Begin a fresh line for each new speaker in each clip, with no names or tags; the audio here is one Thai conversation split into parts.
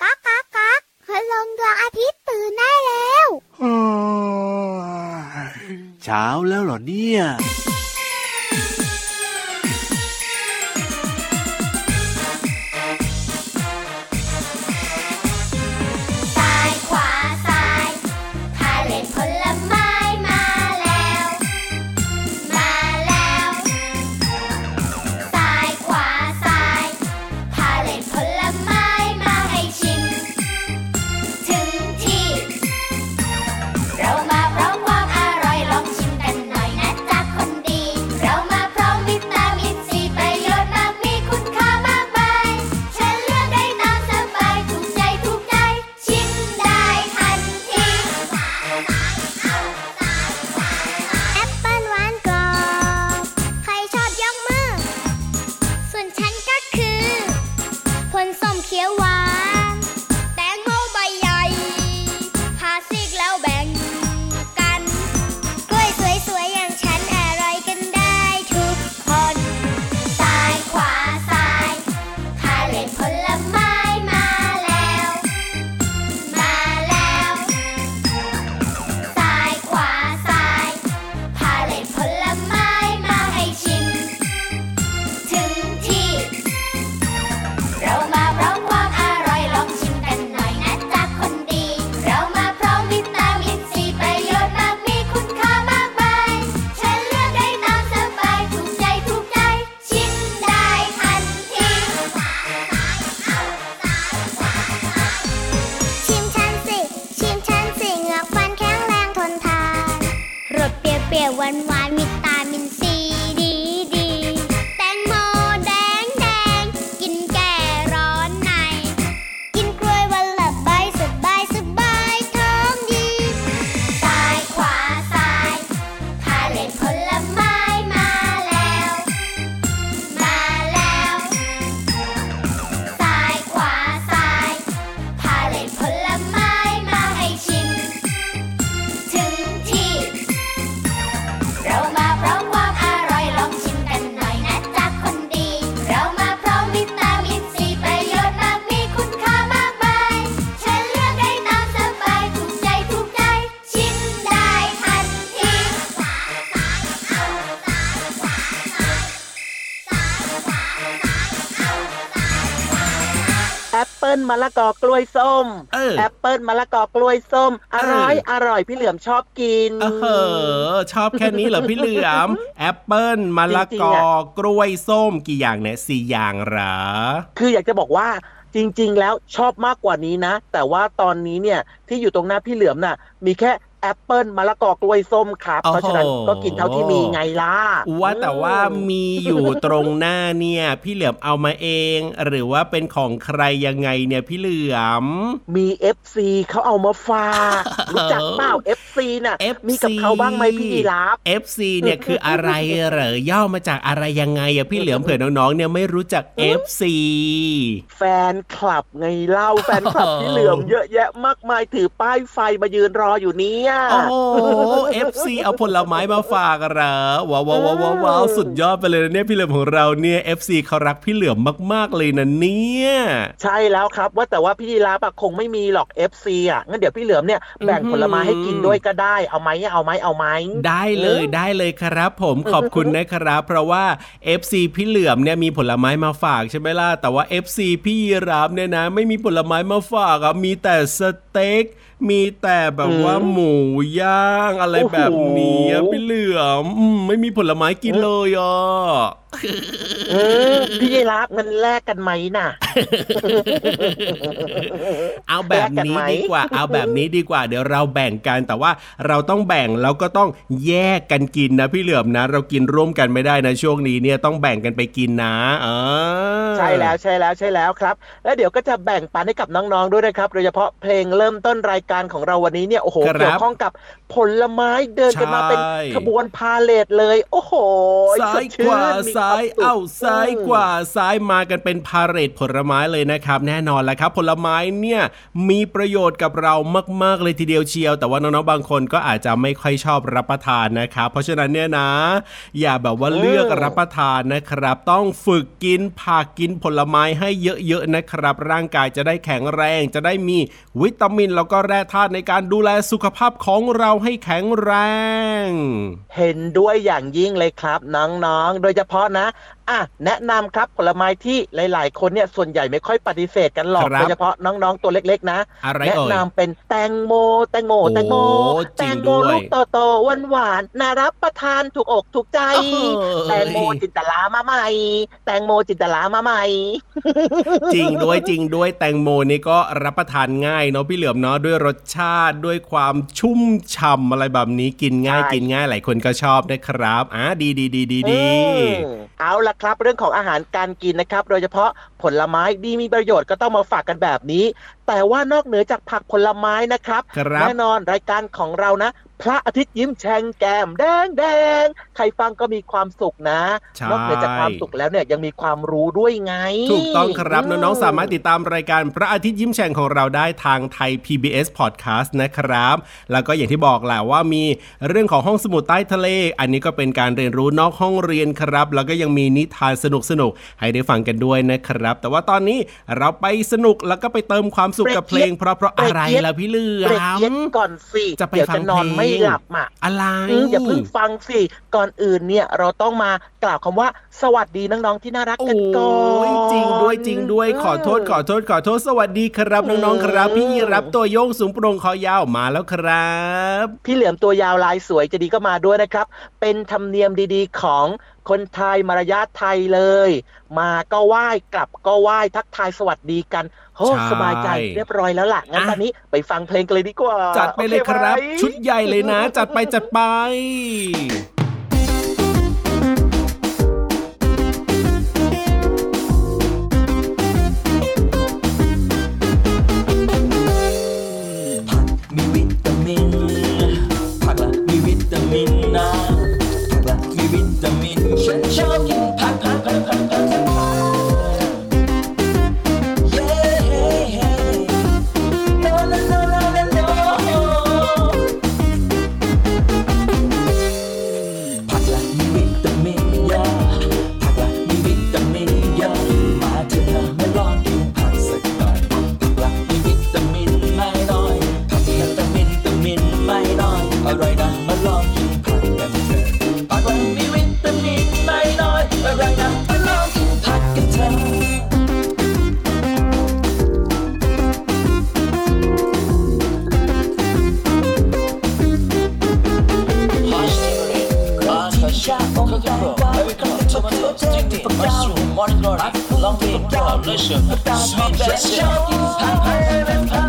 ก๊ากก๊ากก๊ากคืลงดวงอาทิตย์ตื่นได้แล้ว
เช้าแล้วเหรอเนี่ย
ลมะละกอกล้วยส้มเออ
แอปเปิ้ลมะละกอกล้วยส้ม
อ
ร่อยอร่อยพี่เหลือมชอบกิน
เออชอบแค่นี้เหรอพี่เหลือมแอปเปิ้ลมะละกอกล้วยส้มจริงๆอะกี่อย่างเนี่ยสี่อย่างเหรอ
คืออยากจะบอกว่าจริง ๆ แล้วชอบมากกว่านี้นะ แต่ว่าตอนนี้เนี่ยที่อยู่ตรงหน้าพี่เหลือมน่ะ มีแค่ แอปเปิ้ลมะละกอกล้วยส้มครับ
โอ้โห
เพราะฉะนั้นก็กินเท่าที่มีไงล่ะ
ว่าแต่ว่า
อืม
มีอยู่ตรงหน้าเนี่ย พี่เหลือมเอามาเอง หรือว่าเป็นของใครยังไงเนี่ยพี่เหลือม
มี FC เขาเอามาฝากรู้จักเปล่า FC น่ะ
FC
มีกับเขาบ้างไหมพี่ยีราฟ
FC เนี่ยคืออะไรเหรอย่อมาจากอะไรยังไงอะพี่เหลือมเผื่อน้องๆเนี่ยไม่รู้จัก FC
แฟนคลับไงเล่าแฟนคลับพี่เหลือมเยอะแยะมากมายถือป้ายไฟมายืนรออยู่เนี่ย
โอ้โห FC เอาผลไม้มาฝากเหรอว้าวว้าวว้าวว้าวว้าวสุดยอดไปเลยนะเนี่ยพี่เหลือมของเราเนี่ย FC เขารักพี่เหลือมมากๆเลยนะเนี่ย
ใช่แล้วครับว่าแต่ว่าพี่ยีราฟอะคงไม่มีหรอก FC อะงั้นเดี๋ยวพี่เหลือมเนี่ยแบ่งผลไม้ให้กินด้วยก็ได้เอาไหมเอาไหมเอาไหม
ได้เลยได้เลยครับ ผมขอบคุณนะครับ เพราะว่า FC พี่เหลือมเนี่ยมีผลไม้มาฝากใช่ไหมล่ะแต่ว่า FC พี่ยีราฟเนี่ยนะ ไม่มีผลไม้มาฝากอะมีแต่สเต็ก มีแต่แบบว่าหมูย่างอะไรแบบนี้อะพี่เหลือมอืมไม่มีผลไม้กินเลยอะ
เออพี่ยีราฟมันแลกกันไหมน่ะ
เอาแบบนี้
แยกกันไหม
ดีกว่า เอาแบบนี้ดีกว่า เดี๋ยวเราแบ่งกันแต่ว่าเราต้องแบ่งแล้วก็ต้องแยกกันกินนะพี่เหลือมนะ เรากินร่วมกันไม่ได้นะช่วงนี้เนี่ยต้องแบ่งกันไปกินนะเออ
ใช่แล้วใช่แล้วใช่แล้วครับ แล้วเดี๋ยวก็จะแบ่งปันให้กับน้องๆด้วยนะครับ โดยเฉพาะเพลงเริ่มต้นรายการของเราวันนี้เนี่ยโอ้โห
ครับ
เกี่ยวข้องกับผลไม้เดินกันมาเป็น
ใช่
ขบวนพาเลทเลย โอ้โห
ซ้าย
สดชื่
ขวา
มี
ซ้าย
ควมสุข
เอ้าซ้ายขวาซ้ายมากันเป็นพาเหรดผลไม้เลยนะครับ แน่นอนแหละครับ ผลไม้เนี่ยมีประโยชน์กับเรามาก ๆ เลยทีเดียวเชียว แต่ว่าน้องๆบางคนก็อาจจะไม่ค่อยชอบรับประทานนะครับเพราะฉะนั้นเนี่ยนะ อย่าแบบว่าเลือกรับประทานนะครับ ต้องฝึกกินผักกินผลไม้ให้เยอะๆนะครับ ร่างกายจะได้แข็งแรงจะได้มีวิตามินแล้วก็แร่ธาตุในการดูแลสุขภาพของเราให้แข็งแรง
เห็นด้วยอย่างยิ่งเลยครับน้องๆ โดยเฉพาะนะ อะแนะนำครับผลไม้ที่หลาย ๆ คนเนี่ยส่วนใหญ่ไม่ค่อยปฏิเสธกันหรอก
ครับ
โดยเฉพาะน้องๆตัวเล็ก ๆ นะ
อะไร
แนะ
เอ่ย
นำเป็นแตงโม แตงโม
โอ้
แตงโม
จ
แต
ริง
งโม
ด้วย
ลูกโตๆหวานหวานๆน่ารับประทานถูกอกถูกใจ
เอ้ย
แตงโมจินตลามาใหม่ แตงโมจินตลามาใหม่
จริงด้วยจริงด้วยแตงโมนี่ก็รับประทานง่ายเนาะพี่เหลือมเนาะด้วยรสชาติด้วยความชุ่มฉ่ำอะไรแบบนี้กินง่าย
ใช่
กินง่ายหลายคนก็ชอบนะครับอะดีดีดีดีดี
อืมเอาละครับ เรื่องของอาหารการกินนะครับ โดยเฉพาะผลไม้ดีมีประโยชน์ก็ต้องมาฝากกันแบบนี้ แต่ว่านอกเหนือจากผักผลไม้นะครับ
ครับ
แน่นอนรายการของเรานะ พระอาทิตย์ยิ้มแฉ่งแก้มแดงแดงใครฟังก็มีความสุขนะ
ใช่
นอกเหนือจากความสุขแล้วเนี่ยยังมีความรู้ด้วยไง
ถูกต้องครับ
ม
น้องๆ สามารถติดตามรายการพระอาทิตย์ยิ้มแฉ่งของเราได้ทางไทย PBS Podcast นะครับ แล้วก็อย่างที่บอกแหละว่ามีเรื่องของห้องสมุดใต้ทะเล อันนี้ก็เป็นการเรียนรู้นอกห้องเรียนครับ แล้วก็ยังมีนิทานสนุกๆให้ได้ฟังกันด้วยนะครับ แต่ว่าตอนนี้เราไปสนุกแล้วก็ไปเติมความสุขกับเพลง เพราะๆอะไรล่ะพี่เหลือ
เบรกเย็น
ม
ก่อนสิ
จะไป
เดี๋ยว
ฟั
จะ
ง
นอน
เพลง
ไม่หลับอะ
อะไร
อืมอย่าเพิ่งฟังสิ ก่อนอื่นเนี่ยเราต้องมากล่าวคำว่า สวัสดีน้องๆที่น่ารัก
โอ้
กันก่อน
ยจริงด้วยจริงด้วยขอโทษขอโทษขอโทษสวัสดีครับน้องๆครับ พี่ยีรับตัวโยงสูงโปร่งคอยาวมาแล้วครับ
พี่เหลือมตัวยาวลายสวยจะดีก็มาด้วยนะครับ เป็นธรรมเนียมดีๆของ คนไทยมารยาทไทยเลย มาก็ไหว้กลับก็ไหว้ทักทายสวัสดีกันโอ้
ใช่
สบายใจเรียบร้อยแล้วล่ะงั้น
อะ
ตอนนี้ไปฟังเพลงกันเลยดีกว่า
จัดไปเลย
โอ
ครับ
ไหม
ชุดใหญ่เลยนะ จัดไปจัดไป
นะมาลองกินผั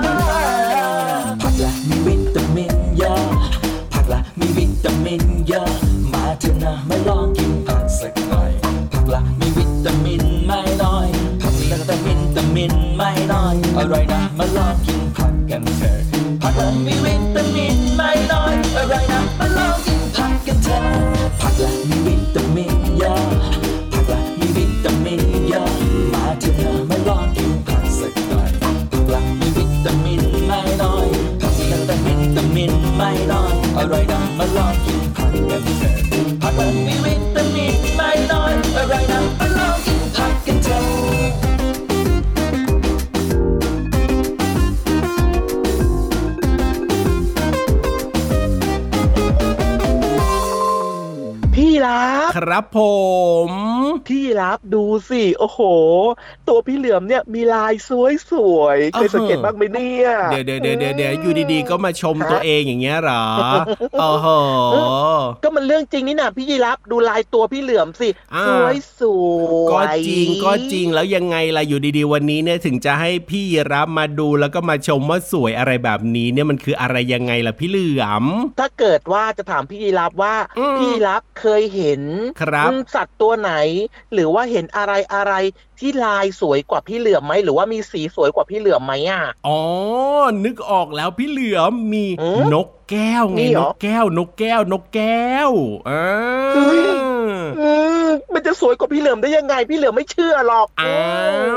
มินไม่น้อยอร่อยนะมาลองกินผักกันเถอะผักละมีวิตามินไม่น้อยอร่อยนะมาลองกินผักกันเถอะผักละมีว
ครับผม
พี่รับดูสิ โอ้โห ตัวพี่เหลือมเนี่ยมีลายสวยๆเคยสังเกตบ้างไหมเนี่ย
เดี๋ยวเดี๋ยวเดี๋ยวเดี๋ยวเดี๋ยวอยู่ดีๆ ก็มาชมตัวเองอย่างเงี้ยเหรอโอ้โห
ก็มันเรื่องจริงนี่นะพี่ยีรับดูลายตัวพี่เหลือมสิ
อ่า
สวยสวย
ก็จริงก็จริงแล้วยังไงล่ะอยู่ดีๆวันนี้เนี่ยถึงจะให้พี่รับมาดูแล้วก็มาชมว่าสวยอะไรแบบนี้เนี่ยมันคืออะไรยังไงล่ะพี่เหลือม
ถ้าเกิดว่าจะถามพี่ยีรับว่า
อืม
พี่ยีรับเคยเห็น
ครับ
อืมสัตว์ตัวไหนหรือว่าเห็นอะไรอะไร ที่ลายสวยกว่าพี่เหลือมไหมหรือว่ามีสีสวยกว่าพี่เหลือมไหมอะ
อ๋อ นึกออกแล้วพี่เหลือมมี
อืม
นกแก้วไง
นี่เหร
น
อ
กแก้วนกแก้วนกแก้วอ่า
เฮ้ยอืมมันจะสวยกว่าพี่เหลือมได้ยังไง พี่เหลือมไม่เชื่อหรอก
อ้า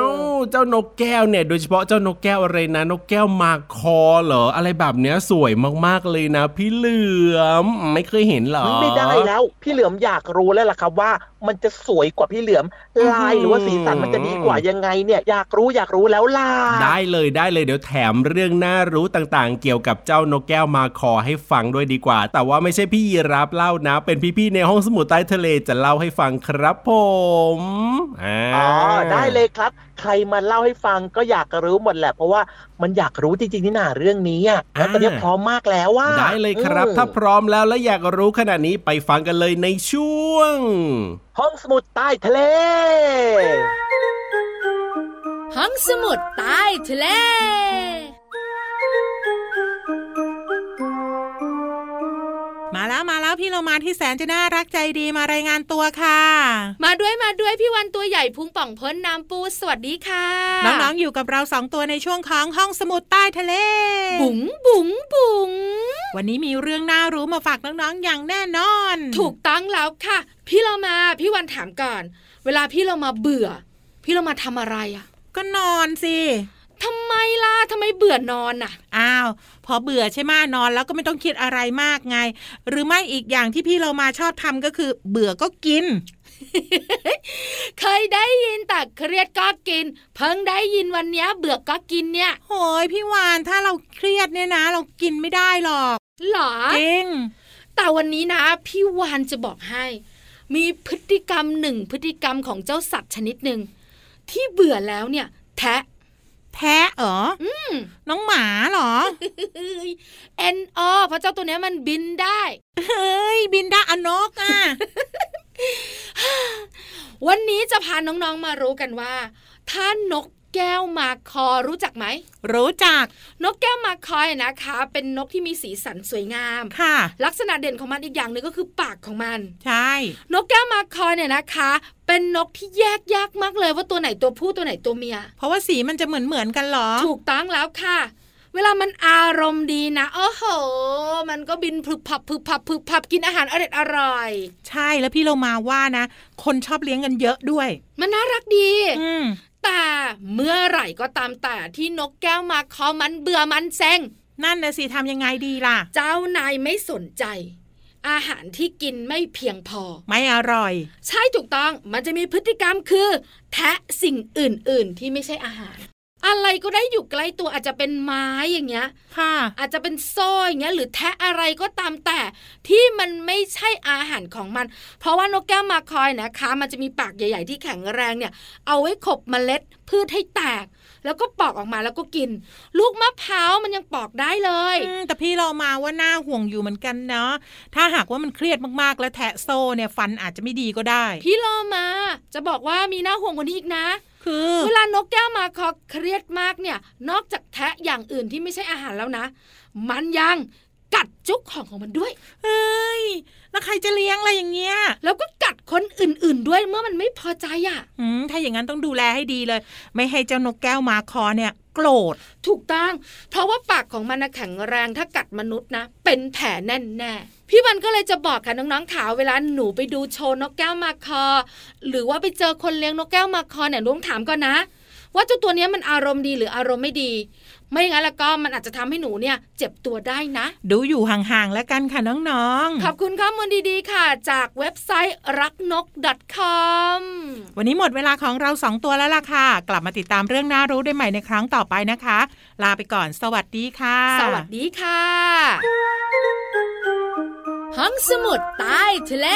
วเจ้านกแก้วเนี่ย โดยเฉพาะเจ้านกแก้วอะไรนะนกแก้วมาคอเหรออะไรแบบเนี้ยสวยมากๆเลยนะ พี่เหลือมไม่เคยเห็นเหรอ
ไม่ได้แล้ว พี่เหลือมอยากรู้แล้วล่ะครับว่า มันจะสวยกว่าพี่เหลือมลายหรือว่าสีสันมันจะดีกว่ายังไงเนี่ยอยากรู้อยากรู้แล้วล่ะ
ได้เลยได้เลยเดี๋ยวแถมเรื่องน่ารู้ต่างๆ เกี่ยวกับเจ้านกแก้วมาคอให้ฟังด้วยดีกว่า แต่ว่าไม่ใช่พี่ยีรับเล่านะ เป็นพี่ๆในห้องสมุดใต้ทะเลจะเล่าให้ฟังครับผมอ่า
อ๋อได้เลยครับ ใครมาเล่าให้ฟังก็อยากรู้หมดแหละ เพราะว่ามันอยากรู้จริงๆนี่นาเรื่องนี้อะแล้วตอนนี้พร้อมมากแล้วว่า
ได้เลยครับ ถ้าพร้อมแล้วและอยากรู้ขนาดนี้ไปฟังกันเลยในช่วง
ห้องสมุดใต้ทะเล
ห้องสมุดใต้ทะเล
มาแล้วมาแล้ว พี่เรามาที่แสนจะน่ารักใจดีมารายงานตัวค่ะ
มาด้วยมาด้วยพี่วันตัวใหญ่พุงป่องพ้นน้ำปูสวัสดีค่ะ
น้องๆอยู่กับเราสองตัวในช่วงของห้องสมุดใต้ทะเล
บุ๋งบุ๋งบุ๋ง
วันนี้มีเรื่องน่ารู้มาฝากน้องๆอย่างแน่นอน
ถูกต้องแล้วค่ะ พี่เรามาพี่วันถามก่อน เวลาพี่เรามาเบื่อ พี่เรามาทำอะไรอะ
ก็นอนสิ
ทำไมล่ะทำไมเบื่อนอนน่ะ
อ้าว พอเบื่อใช่ไหมนอนแล้วก็ไม่ต้องคิดอะไรมากไง หรือไม่อีกอย่างที่พี่เรามาชอบทำก็คือ เบื่อก็กิน
เคยได้ยินแต่เครียดก็กิน เพิ่งได้ยินวันเนี้ยเบื่อก็กินเนี่ย
โหยพี่วานถ้าเราเครียดเนี่ยนะ เรากินไม่ได้หรอก
หรอ
จริง
แต่วันนี้นะ พี่วานจะบอกให้ มีพฤติกรรมหนึ่งพฤติกรรมของเจ้าสัตว์ชนิดหนึ่งที่เบื่อแล้วเนี่ย แทะ
แพ้เหรออน้องหมาเหรอ
เอ็นอเพราะเจ้าตัวเนี้ยมันบินได้
เฮ้ย บินได้อนกอะ
วันนี้จะพาน้องๆมารู้กันว่า ถ้านก แก้วมาคอรู้จักไหม
รู้จัก
นกแก้วมาคอยนะคะ เป็นนกที่มีสีสันสวยงาม
ค่ะ
ลักษณะเด่นของมันอีกอย่างหนึ่งก็คือปากของมัน
ใช่
นกแก้วมาคอยเนี่ยนะคะ เป็นนกที่แยกยากมากเลยว่าตัวไหนตัวผู้ตัวไหนตัวเมีย
เพราะว่าสีมันจะเหมือนเหมือนๆกันเหรอ
ถูกต้องแล้วค่ะเวลามันอารมณ์ดีนะโอ้โห มันก็บินพลึบพับพลึบพับพลึบพับกินอาหารอร่อยอร่อย
ใช่แล้วพี่เรามาว่านะ คนชอบเลี้ยงกันเยอะด้วย
มันน่ารักดี
อืม
แต่เมื่อไหร่ก็ตามแต่ที่นกแก้วมาคอมันเบื่อมันเซ็ง
นั่นนะสิทำยังไงดีล่ะ
เจ้านายไม่สนใจ อาหารที่กินไม่เพียงพอ
ไม่อร่อย
ใช่ถูกต้องมันจะมีพฤติกรรมคือ แทะสิ่งอื่น ๆ ที่ไม่ใช่อาหาร อะไรก็ได้อยู่ใกล้ตัวอาจจะเป็นไม้อย่างเงี้ย
ค่ะ
อาจจะเป็นโซ่อย่างเงี้ย หรือแทะอะไรก็ตามแต่ที่มันไม่ใช่อาหารของมัน เพราะว่านกแก้วมาคอยนะคะ มันจะมีปากใหญ่ ๆ ที่แข็งแรงเนี่ย เอาไว้ขบเมล็ดพืชให้แตก แล้วก็ปอกออกมาแล้วก็กิน ลูกมะพร้าวมันยังปอกได้เลย
อืมแต่พี่เรามาว่าน่าห่วงอยู่เหมือนกันเนาะถ้าหากว่ามันเครียดมากๆ แล้วแทะโซ่เนี่ยฟันอาจจะไม่ดีก็ได้
พี่โลมาจะบอกว่ามีหน้าห่วงกว่านี้อีกนะ
คือ
เวลานกแก้วมาคอเครียดมากเนี่ย นอกจากแทะอย่างอื่นที่ไม่ใช่อาหารแล้วนะ มันยังกัดจุกของของมันด้วย
เฮ้ย แล้วใครจะเลี้ยงอะไรอย่างเงี้ย
แล้วก็กัดคนอื่น ๆ ด้วยเมื่อมันไม่พอใจอะ
อืม ถ้าอย่างนั้นต้องดูแลให้ดีเลย ไม่ให้เจ้านกแก้วมาคอเนี่ยโกรธ
ถูกต้อง เพราะว่าปากของมันนะแข็งแรงถ้ากัดมนุษย์นะ เป็นแผลแน่นแน่ๆ พี่วันก็เลยจะบอกค่ะน้องๆขาวเวลาหนูไปดูโชว์นกแก้วมาคอ หรือว่าไปเจอคนเลี้ยงนกแก้วมาคอเนี่ยลุงถามก่อนนะ ว่าเจ้าตัวเนี้ยมันอารมณ์ดีหรืออารมณ์ไม่ดีไม่อย่างนั้นแล้วก็มันอาจจะทำให้หนูเนี่ย เจ็บตัวได้นะ
ดูอยู่ห่างๆแล้วกันค่ะน้องๆ
ขอบคุณข้อมูลดีๆค่ะ จากเว็บไซต์รักนก .com
วันนี้หมดเวลาของเราสองตัวแล้วล่ะค่ะ กลับมาติดตามเรื่องน่ารู้ได้ใหม่ในครั้งต่อไปนะคะ ลาไปก่อนสวัสดีค่ะ
สวัสดีค่ะ ห้องสมุดใต้ทะเล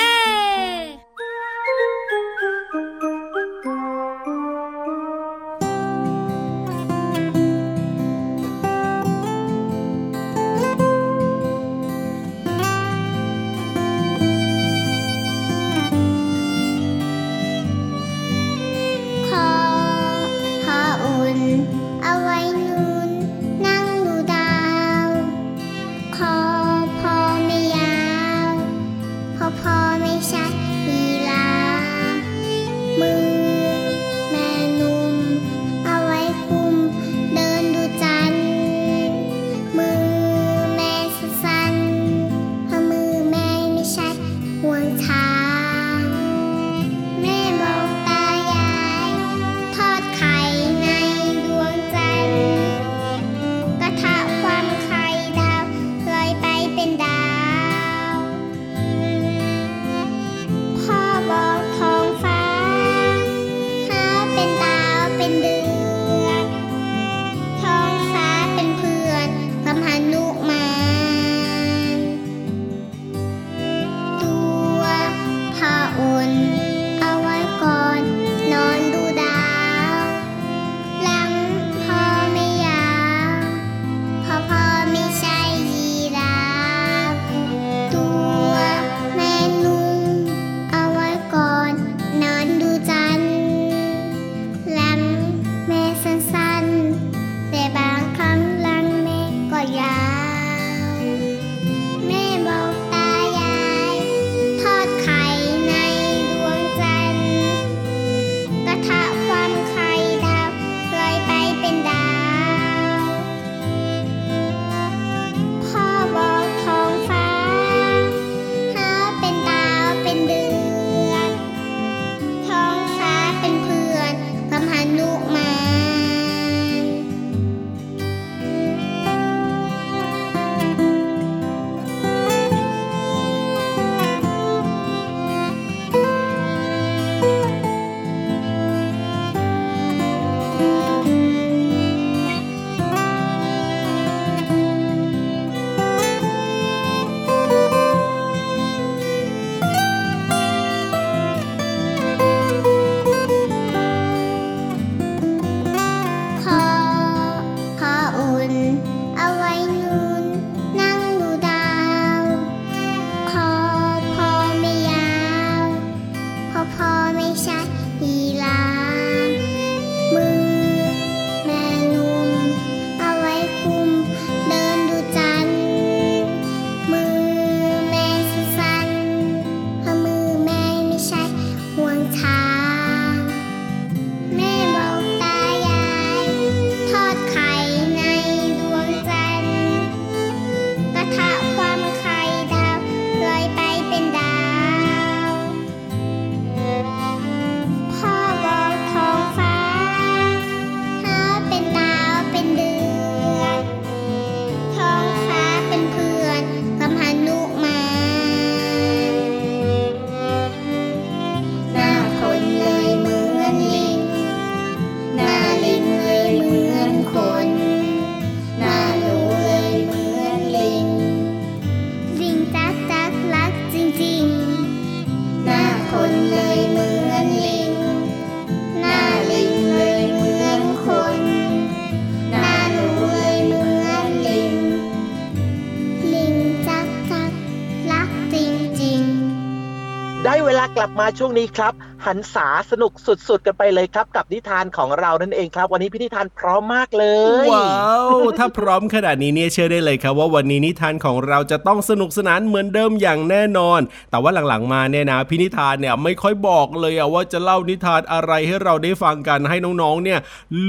ก
ลับมาช่วงนี้ครับ หันษาสนุกสุดๆกันไปเลยครับ กับนิทานของเรานั่นเองครับ วันนี้พี่นิทานพร้อมมากเลย
ว้าวถ้าพร้อมขนาดนี้เนี่ยเชื่อได้เลยครับว่าวันนี้นิทานของเราจะต้องสนุกสนานเหมือนเดิมอย่างแน่นอน แต่ว่าหลังๆมาเนี่ยนะพี่นิทานเนี่ยไม่ค่อยบอกเลยอะว่าจะเล่านิทานอะไรให้เราได้ฟังกันให้น้องๆเนี่ย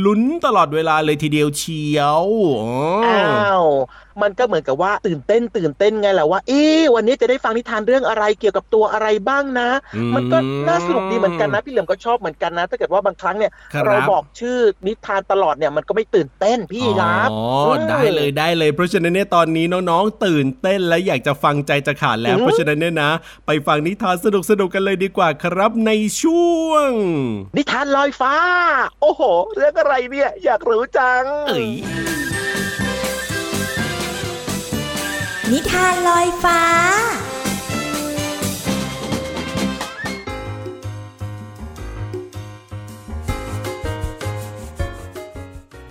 ลุ้นตลอดเวลาเลยทีเดียวเชียวอ๋ออ
อ้าวมันก็เหมือนกับว่าตื่นเต้นตื่นเต้นไงแหละว่าเอ๊ะวันนี้จะได้ฟังนิทานเรื่องอะไรเกี่ยวกับตัวอะไรบ้างนะ
อืม
มันก็น่าสนุกดีเหมือนกันนะพี่เหลิมก็ชอบเหมือนกันนะ ถ้าเกิดว่าบางครั้งเนี่ย
ครับ
เราบอกชื่อนิทานตลอดเนี่ยมันก็ไม่ตื่นเต้นพี่ครับ
อ๋อ
ม
ได้เลยได้เลย เพราะฉะนั้นเนี่ยตอนนี้น้องๆ ตื่นเต้นและอยากจะฟังใจจะขาดแล้ว
อืม
เพราะฉะนั้นเนี่ยนะ ไปฟังนิทานสนุกๆกันเลยดีกว่าครับในช่วง
นิทานลอยฟ้า โอ้โหเรื่องอะไรเนี่ยอยากรู้จัง
เอ้ย
นิทานลอยฟ้า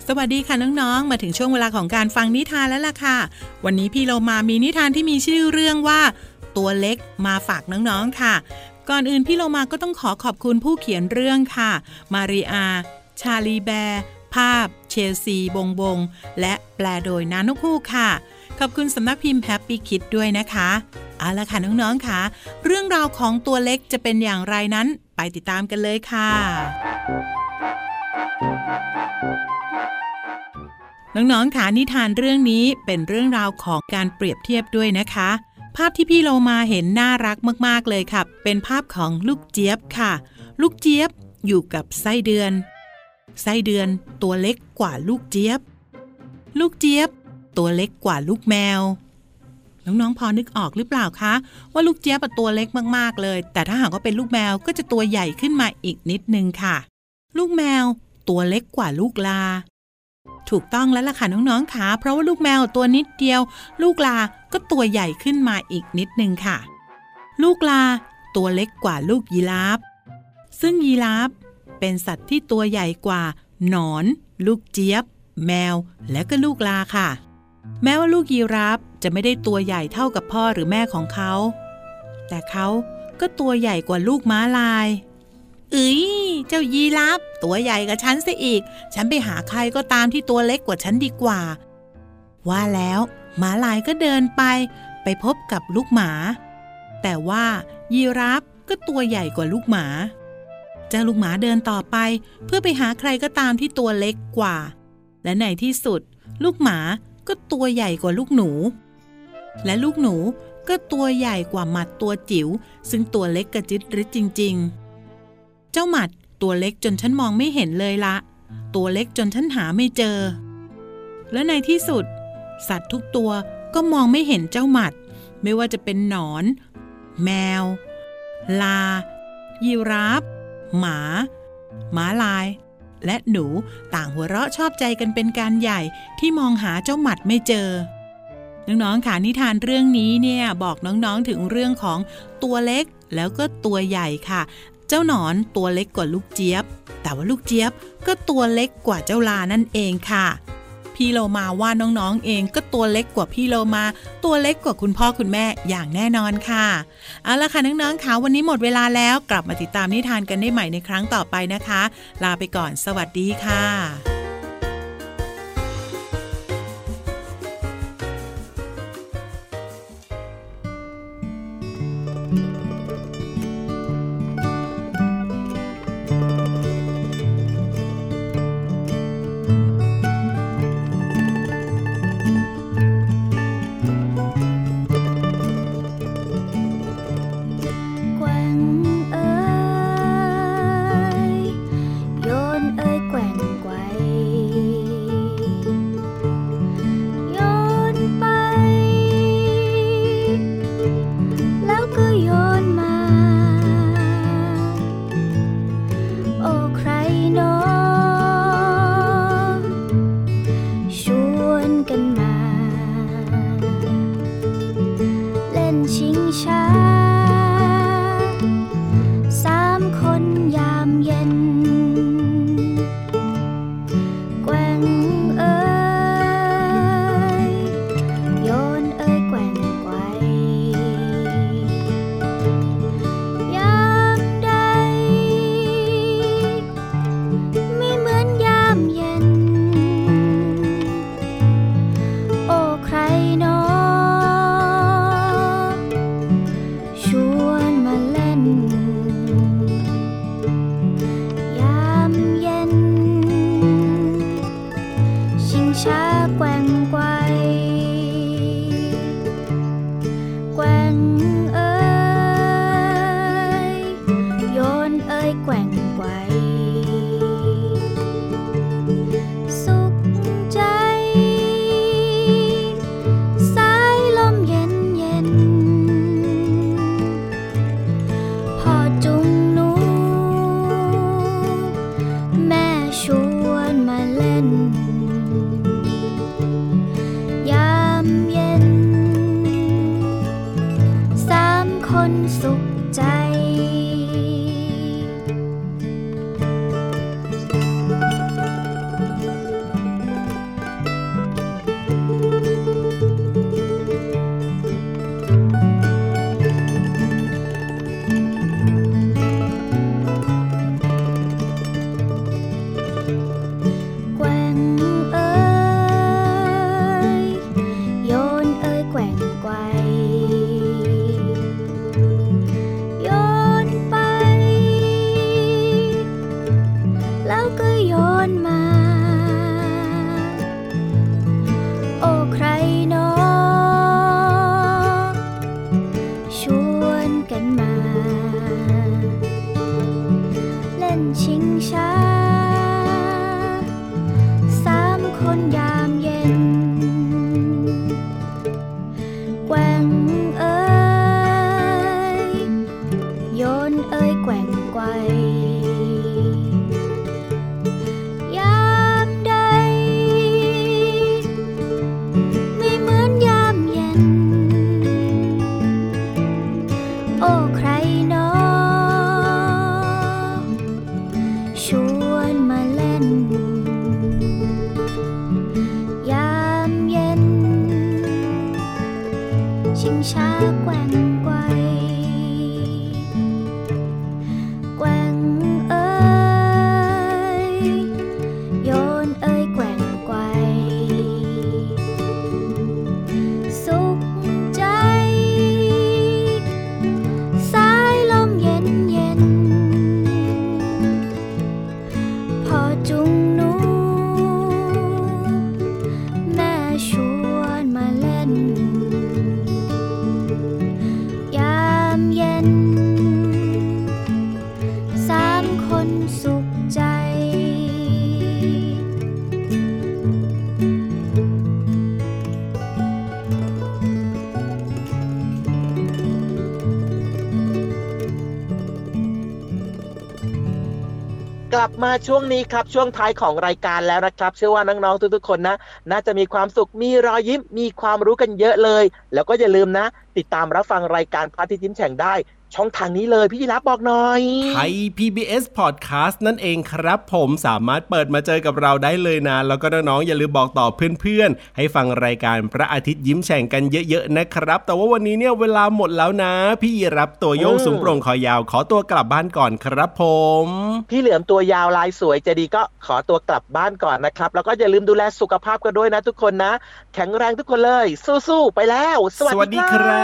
สวัสดีค่ะน้องๆ มาถึงช่วงเวลาของการฟังนิทานแล้วล่ะค่ะ วันนี้พี่เรามามีนิทานที่มีชื่อเรื่องว่า ตัวเล็กมาฝากน้องๆค่ะ ก่อนอื่นพี่เรามาก็ต้องขอขอบคุณผู้เขียนเรื่องค่ะ มาริอา ชาลีแบร์ ภาพ เชลซี บงบง และแปลโดยนานกฮูกค่ะ ขอบคุณสำนักพิมพ์แฮปปี้คิดด้วยนะคะ เอาละค่ะน้องๆค่ะ เรื่องราวของตัวเล็กจะเป็นอย่างไรนั้น ไปติดตามกันเลยค่ะ น้องๆค่ะนิทานเรื่องนี้เป็นเรื่องราวของการเปรียบเทียบด้วยนะคะ ภาพที่พี่โลมาเห็นน่ารักมากๆเลยค่ะ เป็นภาพของลูกเจี๊ยบค่ะ ลูกเจี๊ยบอยู่กับไส้เดือน ไส้เดือนตัวเล็กกว่าลูกเจี๊ยบ ลูกเจี๊ยบ ตัวเล็กกว่าลูกแมว น้องๆพอนึกออกหรือเปล่าคะ ว่าลูกเจี๊ยบตัวเล็กมากๆเลย แต่ถ้าหากว่าเป็นลูกแมวก็จะตัวใหญ่ขึ้นมาอีกนิดนึงค่ะ ลูกแมวตัวเล็กกว่าลูกลา ถูกต้องแล้วล่ะค่ะน้องๆค่ะเพราะว่าลูกแมวตัวนิดเดียว ลูกลาก็ตัวใหญ่ขึ้นมาอีกนิดนึงค่ะ ลูกลาตัวเล็กกว่าลูกยีราฟซึ่งยีราฟเป็นสัตว์ที่ตัวใหญ่กว่า หนอน ลูกเจี๊ยบ แมว และก็ลูกลาค่ะ แม้ว่าลูกยีราฟจะไม่ได้ตัวใหญ่เท่ากับพ่อหรือแม่ของเขา แต่เขาก็ตัวใหญ่กว่าลูกม้าลาย เอ้ยเจ้ายีราฟตัวใหญ่กับฉันซะอีก ฉันไปหาใครก็ตามที่ตัวเล็กกว่าฉันดีกว่า ว่าแล้วหมาลายก็เดินไป ไปพบกับลูกหมา แต่ว่ายีราฟก็ตัวใหญ่กว่าลูกหมาเจ้าลูกหมาเดินต่อไป เพื่อไปหาใครก็ตามที่ตัวเล็กกว่า และในที่สุด ลูกหมาก็ตัวใหญ่กว่าลูกหนู และลูกหนูก็ตัวใหญ่กว่าหมัดตัวจิ๋วซึ่งตัวเล็กกระจิตริดจริง ๆ เจ้าหมัดตัวเล็กจนฉันมองไม่เห็นเลยละ ตัวเล็กจนฉันหาไม่เจอ และในที่สุด สัตว์ทุกตัวก็มองไม่เห็นเจ้าหมัด ไม่ว่าจะเป็นหนอน แมว ลา ยีราฟ หมา หมาลาย และหนูต่างหัวเราะชอบใจกันเป็นการใหญ่ที่มองหาเจ้าหมัดไม่เจอน้องๆ ค่ะนิทานเรื่องนี้เนี่ยบอกน้องๆ ถึงเรื่องของตัวเล็กแล้วก็ตัวใหญ่ค่ะ เจ้าหนอนตัวเล็กกว่าลูกเจี๊ยบ แต่ว่าลูกเจี๊ยบก็ตัวเล็กกว่าเจ้าลานั่นเองค่ะ พี่โลมาว่าน้องๆเองก็ตัวเล็กกว่าพี่โลมา ตัวเล็กกว่าคุณพ่อคุณแม่อย่างแน่นอนค่ะเอาละค่ะน้องๆค่ะวันนี้หมดเวลาแล้วกลับมาติดตามนิทานกันได้ใหม่ในครั้งต่อไปนะคะ ลาไปก่อน สวัสดีค่ะ
my land. ชิ มาช่วงนี้ครั
บช่วงท้ายของรายการแล้วนะครับ เชื่อว่าน้องๆทุกๆคนนะ น่าจะมีความสุขมีรอยยิ้มมีความรู้กันเยอะเลย แล้วก็อย่าลืมนะ ติดตามรับฟังรายการพระอาทิตย์ยิ้มแฉ่งได้ ช่องทางนี้เลยพี่ยีรับบอกหน่อย
ไทย PBS Podcast นั่นเองครับ ผมสามารถเปิดมาเจอกับเราได้เลยนะ แล้วก็น้องๆอย่าลืมบอกต่อเพื่อนๆ ให้ฟังรายการพระอาทิตย์ยิ้มแฉ่งกันเยอะๆนะครับ แต่ว่าวันนี้เนี่ยเวลาหมดแล้วนะ พี่ยีรับตัวโยง
อืม
สูงโปร่งคอยาว ขอตัวกลับบ้านก่อนครับผม
พี่เหลือมตัวยาวลายสวยใจะดีก็ขอตัวกลับบ้านก่อนนะครับ แล้วก็อย่าลืมดูแลสุขภาพกันด้วยนะ ทุกคนนะ แข็งแรงทุกคนเลย สู้ๆไปแล้วส
ส
วั
วัสดีครับ